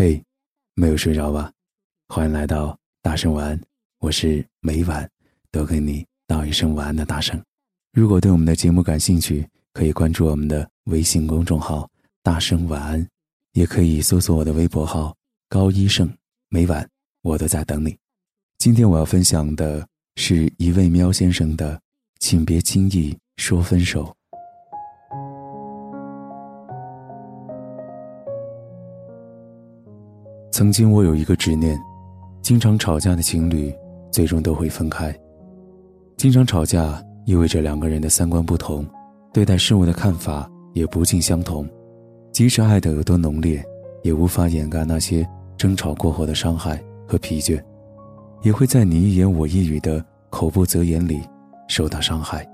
嘿，没有睡着吧？欢迎来到大声晚安，我是每晚都跟你道一声晚安的大声。如果对我们的节目感兴趣，可以关注我们的微信公众号“大声晚安”，也可以搜索我的微博号“高医生”。每晚我都在等你。今天我要分享的是一位喵先生的，请别轻易说分手。曾经我有一个执念，经常吵架的情侣最终都会分开。经常吵架意味着两个人的三观不同，对待事物的看法也不尽相同。即使爱得有多浓烈，也无法掩盖那些争吵过后的伤害和疲倦，也会在你一言我一语的口不择言里受到伤害。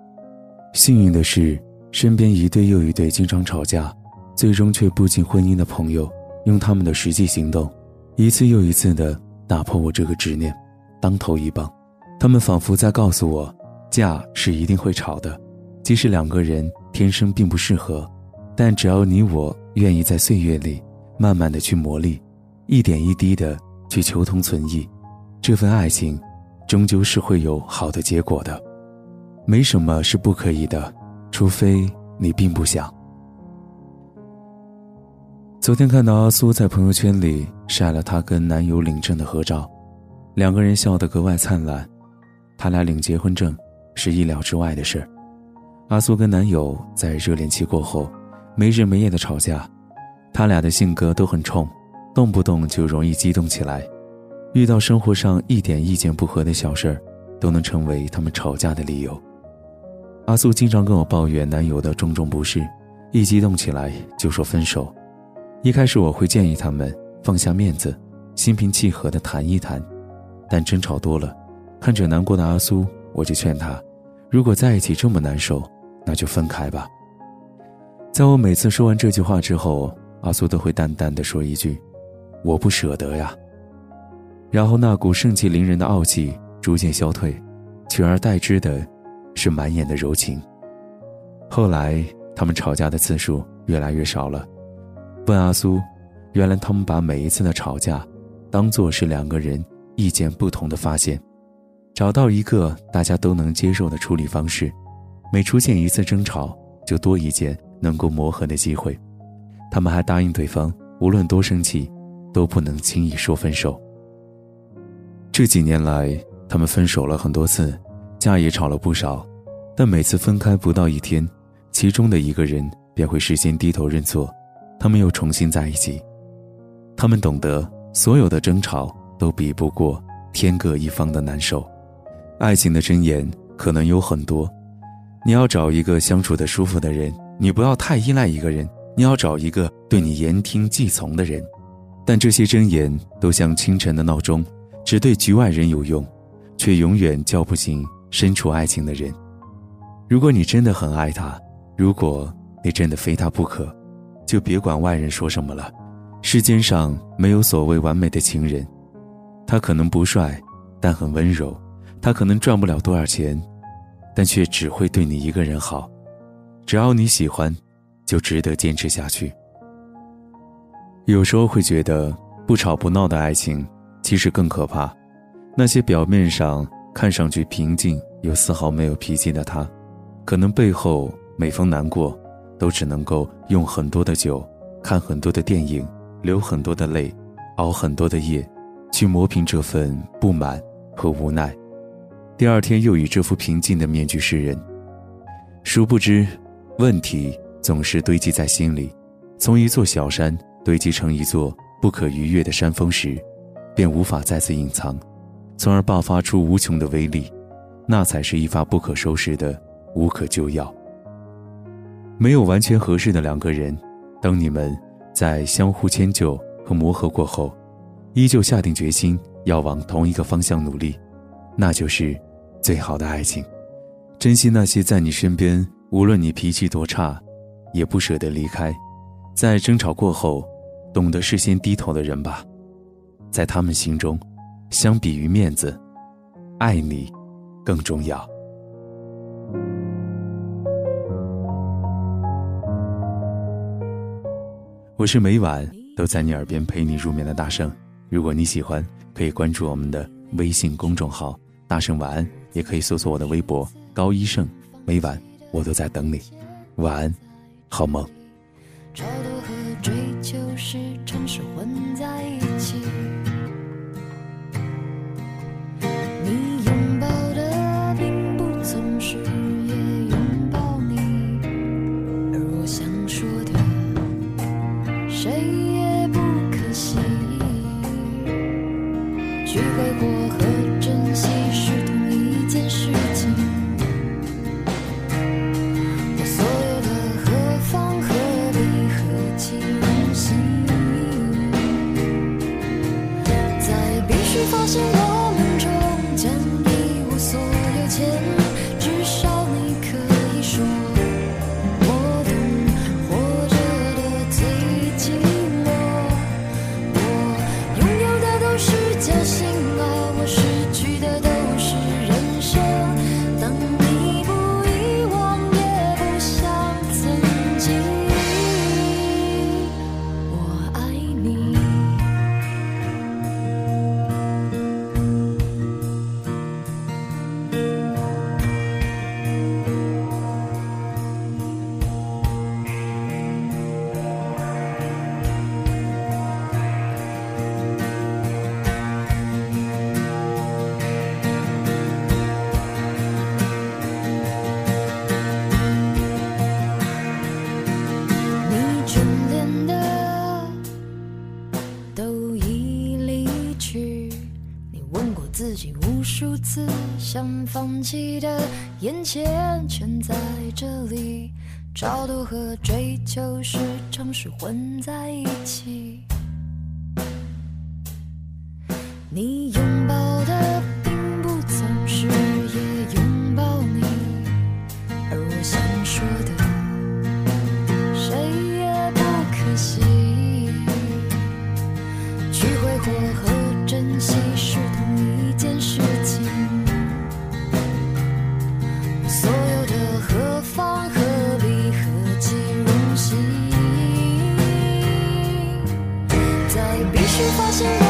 幸运的是，身边一对又一对经常吵架，最终却步进婚姻的朋友，用他们的实际行动。一次又一次的打破我这个执念，当头一棒。他们仿佛在告诉我，架是一定会吵的，即使两个人天生并不适合，但只要你我愿意在岁月里慢慢的去磨砺，一点一滴的去求同存异，这份爱情终究是会有好的结果的。没什么是不可以的，除非你并不想。昨天看到阿苏在朋友圈里晒了她跟男友领证的合照，两个人笑得格外灿烂。他俩领结婚证是意料之外的事阿苏跟男友在热恋期过后，没日没夜的吵架，他俩的性格都很冲，动不动就容易激动起来，遇到生活上一点意见不合的小事儿，都能成为他们吵架的理由。阿苏经常跟我抱怨男友的种种不是，一激动起来就说分手。一开始我会建议他们放下面子，心平气和地谈一谈，但争吵多了，看着难过的阿苏，我就劝他：如果在一起这么难受，那就分开吧。在我每次说完这句话之后，阿苏都会淡淡的说一句：“我不舍得呀。”然后那股盛气凌人的傲气逐渐消退，取而代之的是满眼的柔情。后来他们吵架的次数越来越少了。问阿苏，原来他们把每一次的吵架，当做是两个人意见不同的发现，找到一个大家都能接受的处理方式，每出现一次争吵，就多一件能够磨合的机会。他们还答应对方，无论多生气，都不能轻易说分手。这几年来，他们分手了很多次，架也吵了不少，但每次分开不到一天，其中的一个人便会事先低头认错。他们又重新在一起，他们懂得所有的争吵都比不过天各一方的难受。爱情的箴言可能有很多，你要找一个相处的舒服的人，你不要太依赖一个人，你要找一个对你言听计从的人。但这些箴言都像清晨的闹钟，只对局外人有用，却永远叫不醒身处爱情的人。如果你真的很爱他，如果你真的非他不可。就别管外人说什么了，世间上没有所谓完美的情人，他可能不帅，但很温柔；他可能赚不了多少钱，但却只会对你一个人好。只要你喜欢，就值得坚持下去。有时候会觉得不吵不闹的爱情，其实更可怕。那些表面上看上去平静又丝毫没有脾气的他，可能背后每逢难过。都只能够用很多的酒，看很多的电影，流很多的泪，熬很多的夜，去磨平这份不满和无奈。第二天又以这副平静的面具示人。殊不知，问题总是堆积在心里，从一座小山堆积成一座不可逾越的山峰时，便无法再次隐藏，从而爆发出无穷的威力，那才是一发不可收拾的无可救药。没有完全合适的两个人，当你们在相互迁就和磨合过后，依旧下定决心要往同一个方向努力，那就是最好的爱情。珍惜那些在你身边，无论你脾气多差，也不舍得离开，在争吵过后，懂得事先低头的人吧。在他们心中，相比于面子，爱你更重要。我是每晚都在你耳边陪你入眠的大圣。如果你喜欢，可以关注我们的微信公众号“大圣晚安”，也可以搜索我的微博“高一圣”。每晚我都在等你，晚安，好梦。超度和追求是混在一起。发现我都已离去你问过自己无数次想放弃的眼前全在这里超度和追求时常是混在一起。你有 passion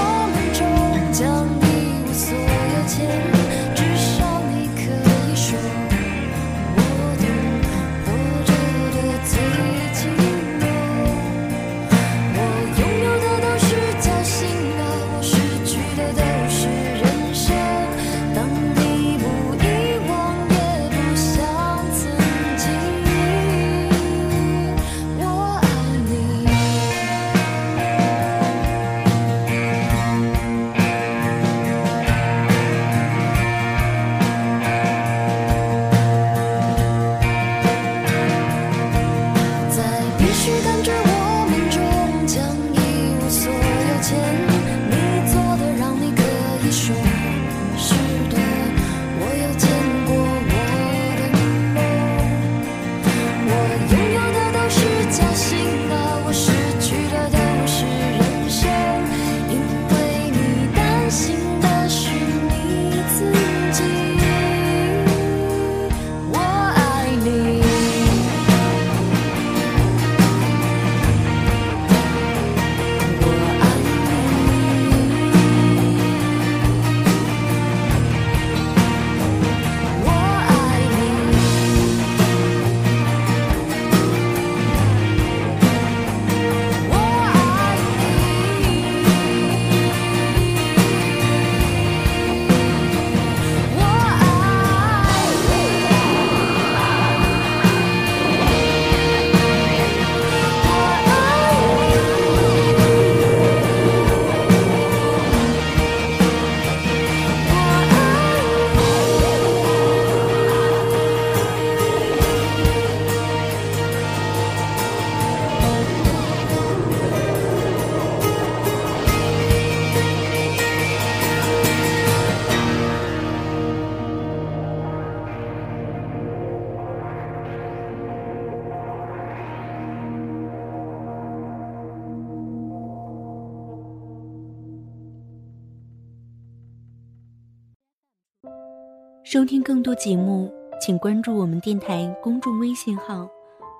收听更多节目请关注我们电台公众微信号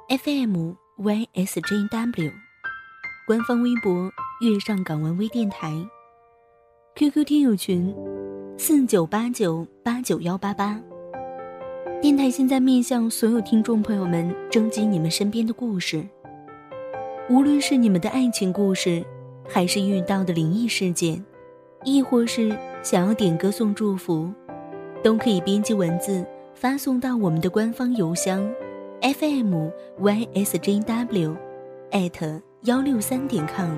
fmysjw 官方微博月上港湾微电台 qq 听友群四九八九八九幺八八。电台现在面向所有听众朋友们征集你们身边的故事。无论是你们的爱情故事还是遇到的灵异事件亦或是想要点歌送祝福都可以编辑文字发送到我们的官方邮箱。fm ysjw，艾特幺六三点 com。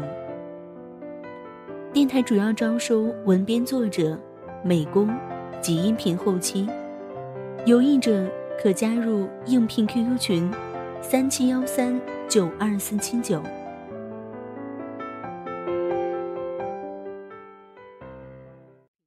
电台主要招收文编作者、美工及音频后期，有意者可加入应聘 QQ 群：三七幺三九二四七九。